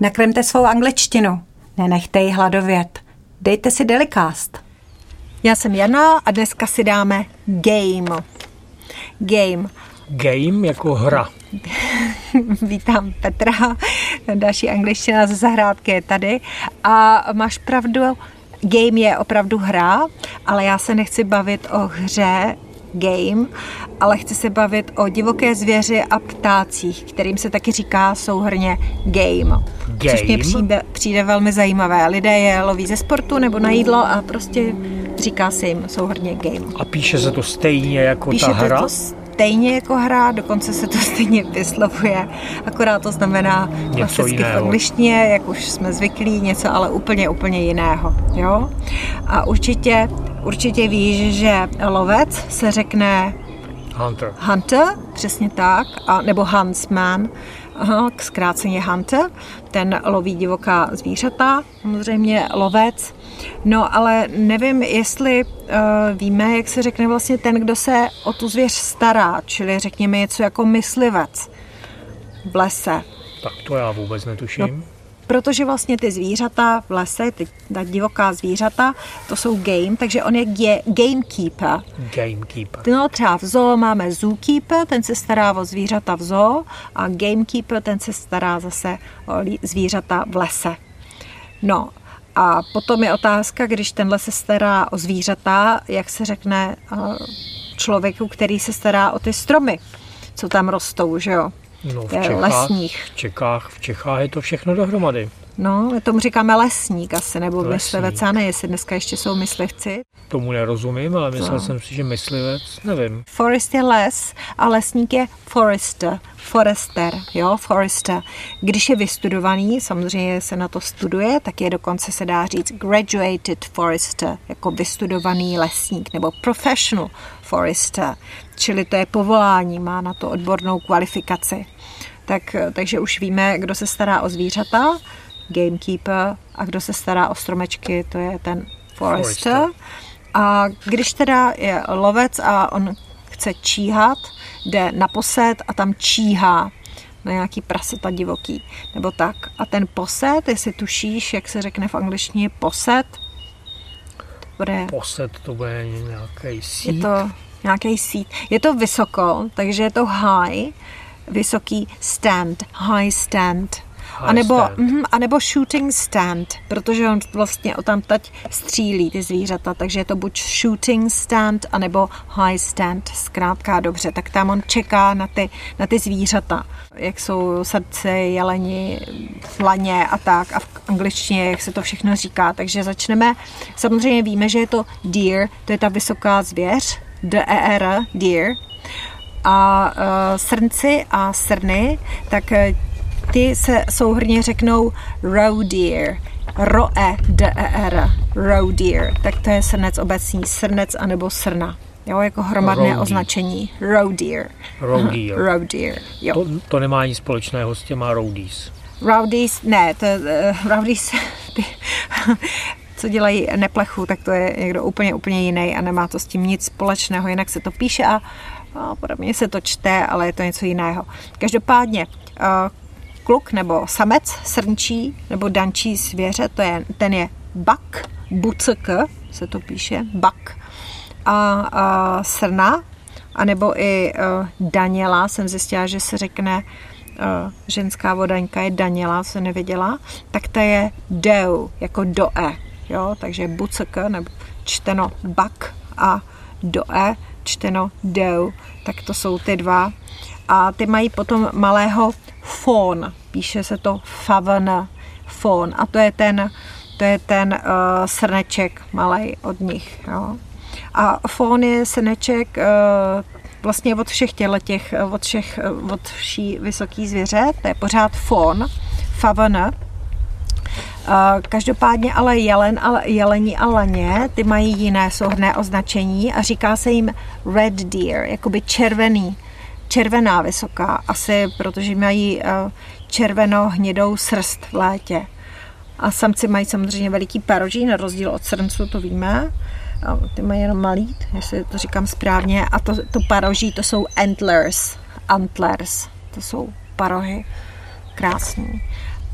Nakremte svou angličtinu. Nenechte ji hladovět. Dejte si Delicast. Já jsem Jana a dneska si dáme game. Game. Game jako hra. Vítám Petra, další angličtina ze zahrádky je tady. A máš pravdu, game je opravdu hra, ale já se nechci bavit o hře game, ale chci se bavit o divoké zvěři a ptácích, kterým se taky říká souhrně game. Game? Což mě přijde, přijde velmi zajímavé. Lidé je loví ze sportu nebo na jídlo a prostě říká se jim souhrně game. A píše se to stejně jako Píše ta hra? to stejně jako hra, dokonce se to stejně vyslovuje, akorát to znamená klasicky v jiného. angličtině, jak už jsme zvyklí, něco ale úplně, úplně jiného. Jo? A určitě, určitě víš, že lovec se řekne Hunter. Hunter, přesně tak, a, nebo Huntsman, aha, zkráceně Hunter, ten loví divoká zvířata, samozřejmě lovec. No ale nevím, jestli uh, víme, jak se řekne vlastně ten, kdo se o tu zvěř stará, čili řekněme něco jako myslivec v lese. Tak to já vůbec netuším. No, Protože vlastně ty zvířata v lese, ty ta divoká zvířata, to jsou game, takže on je ge- gamekeeper. Gamekeeper. No třeba v zoo máme zookeeper, ten se stará o zvířata v zoo a gamekeeper, ten se stará zase o zvířata v lese. No a potom je otázka, když tenhle se stará o zvířata, jak se řekne eh, člověku, který se stará o ty stromy, co tam rostou, že jo? No, v Čechách, lesních. v Čechách, v Čechách je to všechno dohromady. No, tomu říkáme lesník asi, nebo Lesník. myslivec, já ne, jestli dneska ještě jsou myslivci. Tomu nerozumím, ale myslel No. jsem si, že myslivec, nevím. Forest je les a lesník je forester, forester, jo, forester. Když je vystudovaný, samozřejmě se na to studuje, tak je dokonce se dá říct graduated forester, jako vystudovaný lesník, nebo professional forester, čili to je povolání, má na to odbornou kvalifikaci. Tak, takže už víme, kdo se stará o zvířata, gamekeeper, a kdo se stará o stromečky, to je ten forester. Forester. A když teda je lovec a on chce číhat, jde na posed a tam číhá na nějaký praseta divoký, nebo tak. A ten posed, jestli tušíš, jak se řekne v angličtině posed, to bude, Posed to bude nějaký je síť. to nějaký sít. Je to vysoko, takže je to high, vysoký stand, high stand. A nebo, mhm, a nebo shooting stand, protože on vlastně o tam teď střílí ty zvířata, takže je to buď shooting stand, anebo high stand, zkrátka dobře, tak tam on čeká na ty, na ty zvířata, jak jsou srdce, jeleni, laně a tak a v angličtině, jak se to všechno říká, takže začneme, samozřejmě víme, že je to deer, to je ta vysoká zvěř, D-E-R, deer, a uh, srnci a srny, tak eh, ty se souhrně řeknou roe deer. Roe, D-E-R, roe deer. Tak to je srnec obecný, srnec anebo srna. Jo, jako hromadné Roe označení. Roe deer. Roe deer. Roe deer, jo. To, to nemá nic společného s těma roadies. Rowdies, ne, to je, uh, rowdies, ty, co dělají neplechu, tak to je někdo úplně, úplně jiný a nemá to s tím nic společného, jinak se to píše a, a podobně se to čte, ale je to něco jiného. Každopádně, uh, kluk nebo samec srnčí nebo dančí zvěře, to je, ten je bak, buck se to píše, bak. A, a srna, anebo i uh, Daniela, jsem zjistila, že se řekne uh, ženská vodaňka je Daniela, se nevěděla, tak to je deu, jako doe, jo, takže buck, nebo čteno bak a doe, čteno deu, tak to jsou ty dva. A ty mají potom malého fón, píše se to faven, fón, a to je ten, to je ten uh, srneček malej od nich, jo. A fón je srneček uh, vlastně od všech těle těch, od všech, eh, od vší vysoký zvěře, to je pořád fón, faven, Uh, Každopádně ale jelen a jelení a laně, ty mají jiné souhrné označení a říká se jim red deer, jakoby červený, červená vysoká, asi protože mají uh, červeno-hnědou srst v létě. A samci mají samozřejmě veliký paroží, na rozdíl od srnců, to víme. A ty mají jenom malý, jestli to říkám správně. A to, to paroží, to jsou antlers. Antlers, to jsou parohy. Krásný.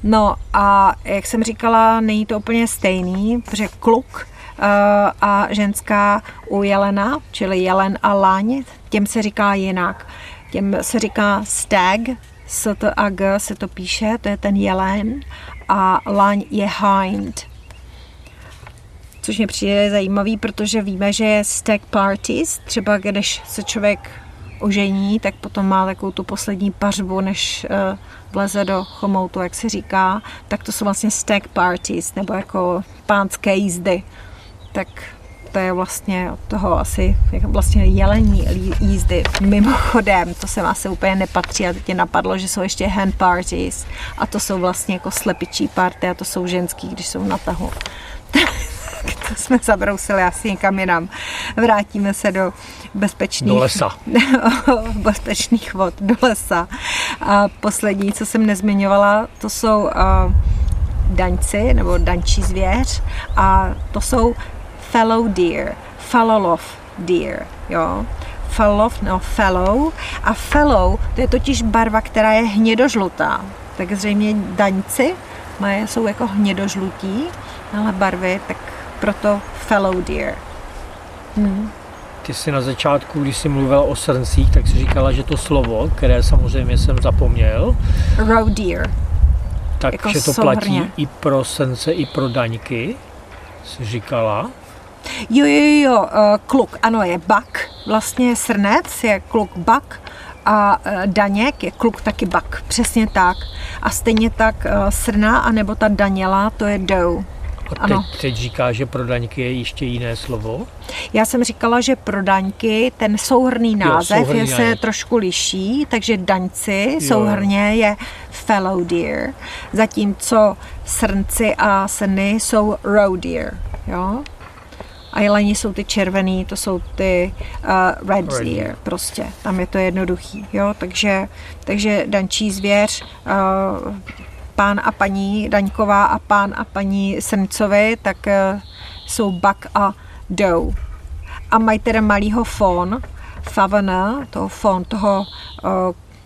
No a jak jsem říkala, není to úplně stejný, protože kluk uh, a ženská u jelena, čili jelen a láň, těm se říká jinak. Těm se říká stag, s to a g se to píše, to je ten jelen a laň je hind. Což mě přijde zajímavý, protože víme, že je stag parties, třeba když se člověk ožení, tak potom má takovou tu poslední pařbu, než uh, vleze do chomoutu, jak se říká, tak to jsou vlastně stag parties, nebo jako pánské jízdy. Tak to je vlastně od toho asi jako vlastně jelení jízdy. Mimochodem, to sem asi úplně nepatří a teď napadlo, že jsou ještě hand parties a to jsou vlastně jako slepičí party a to jsou ženský, když jsou na tahu. To jsme zabrousili asi někam jinam. Vrátíme se do bezpečných... Do lesa. bezpečných vod, do lesa. A poslední, co jsem nezmiňovala, to jsou uh, daňci, nebo daňčí zvěř a to jsou fellow deer, falolov deer, jo. Falov, no fellow. A fellow, to je totiž barva, která je hnědožlutá. Tak zřejmě daňci mají, jsou jako hnědožlutí, ale barvy, tak proto fellow deer. Hmm. Ty jsi na začátku, když jsi mluvila o srncích, tak jsi říkala, že to slovo, které samozřejmě jsem zapomněl. Row deer. Takže jako to souhrně. platí i pro srnce, i pro daňky, jsi říkala. Jo, jo, jo, uh, kluk, ano, je bak, vlastně srnec je kluk bak a uh, daněk je kluk taky bak, přesně tak. A stejně tak uh, srna, anebo ta daněla, to je doe. A teď, ano. teď říká, že pro daňky je ještě jiné slovo? Já jsem říkala, že pro daňky ten souhrný název jo, souhrný je se trošku liší, takže daňci jo. souhrně je fellow deer, zatímco srnci a srny jsou roe deer. Jo? A jeleni jsou ty červený, to jsou ty uh, red deer, prostě. Tam je to jednoduchý, jo. Takže, takže dančí zvěř, uh, pán a paní Daňková a pán a paní Srncovi, tak uh, jsou Buck a Doe. A mají teda malýho fon, favana, toho fon, toho uh,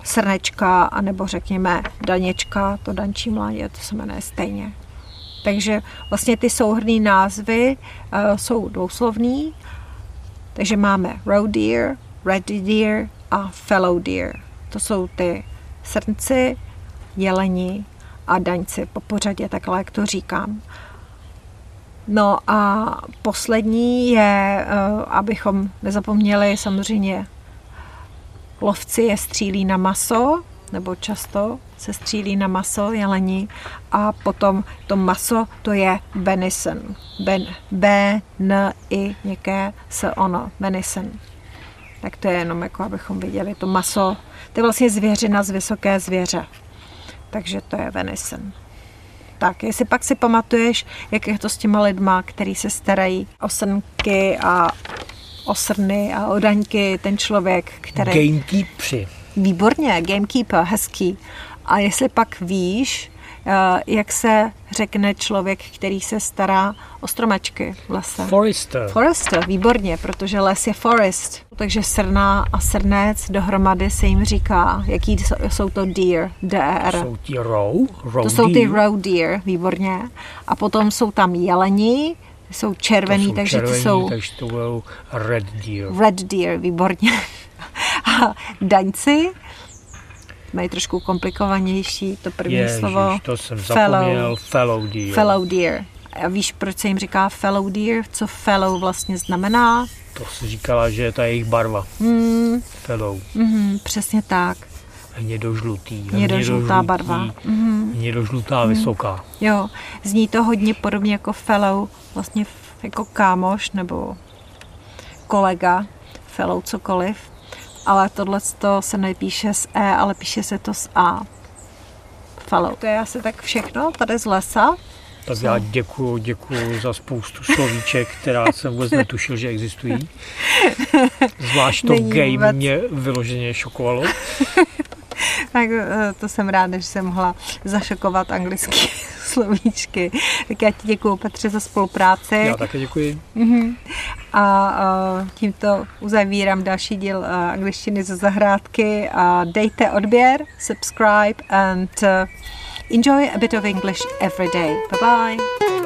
srnečka, anebo řekněme daněčka, to dančí mládě, to se jmenuje stejně. Takže vlastně ty souhrný názvy uh, jsou dvouslovný. Takže máme roe deer, red deer a fellow deer. To jsou ty srnci, jeleni a daňci po pořadě, takhle jak to říkám. No a poslední je, uh, abychom nezapomněli, samozřejmě lovci je střílí na maso, nebo často se střílí na maso jelení a potom to maso to je venison. Ben, B, N, I, něké s ono, venison. Tak to je jenom jako, abychom viděli to maso. To je vlastně zvěřina z vysoké zvěře. Takže to je venison. Tak, jestli pak si pamatuješ, jak je to s těma lidma, který se starají o srnky a o srny a o daňky, ten člověk, který... Gamekeepři. Výborně, gamekeeper, hezký. A jestli pak víš, jak se řekne člověk, který se stará o stromečky v lese. Forester. Forester, výborně, protože les je forest. Takže srna a srnec dohromady se jim říká, jaký jsou to deer, D-E-R. Jsou ti row, row To jsou ty row deer, výborně. A potom jsou tam jeleni, jsou červený, jsou takže červení, ty jsou... takže to budou red deer. Red deer, výborně. A daňci mají trošku komplikovanější, to první Ježiš, slovo. to jsem fellow, zapomněl, fellow deer. Fellow deer. A víš, proč se jim říká fellow deer? Co fellow vlastně znamená? To si říkala, že je ta jejich barva. Hmm. Fellow. Mm, přesně tak. Hnědožlutý. Hnědožlutá barva. Mm. Hnědožlutá, mm. vysoká. Jo, zní to hodně podobně jako fellow, vlastně jako kámoš nebo kolega, fellow cokoliv ale tohle se nepíše s E, ale píše se to s A. Follow. To je asi tak všechno tady z lesa. Tak já děkuju, děkuju za spoustu slovíček, která jsem vůbec netušil, že existují. Zvlášť to Není game vůbec. mě vyloženě šokovalo. tak eh, to jsem ráda, že jsem mohla zašokovat anglicky slovíčky. Tak já ti děkuji, Petře, za spolupráci. Já také děkuji. Uh-huh. A uh, tímto uzavírám další díl uh, angličtiny ze zahrádky. A dejte odběr, subscribe and uh, Enjoy a bit of English every day. Bye bye.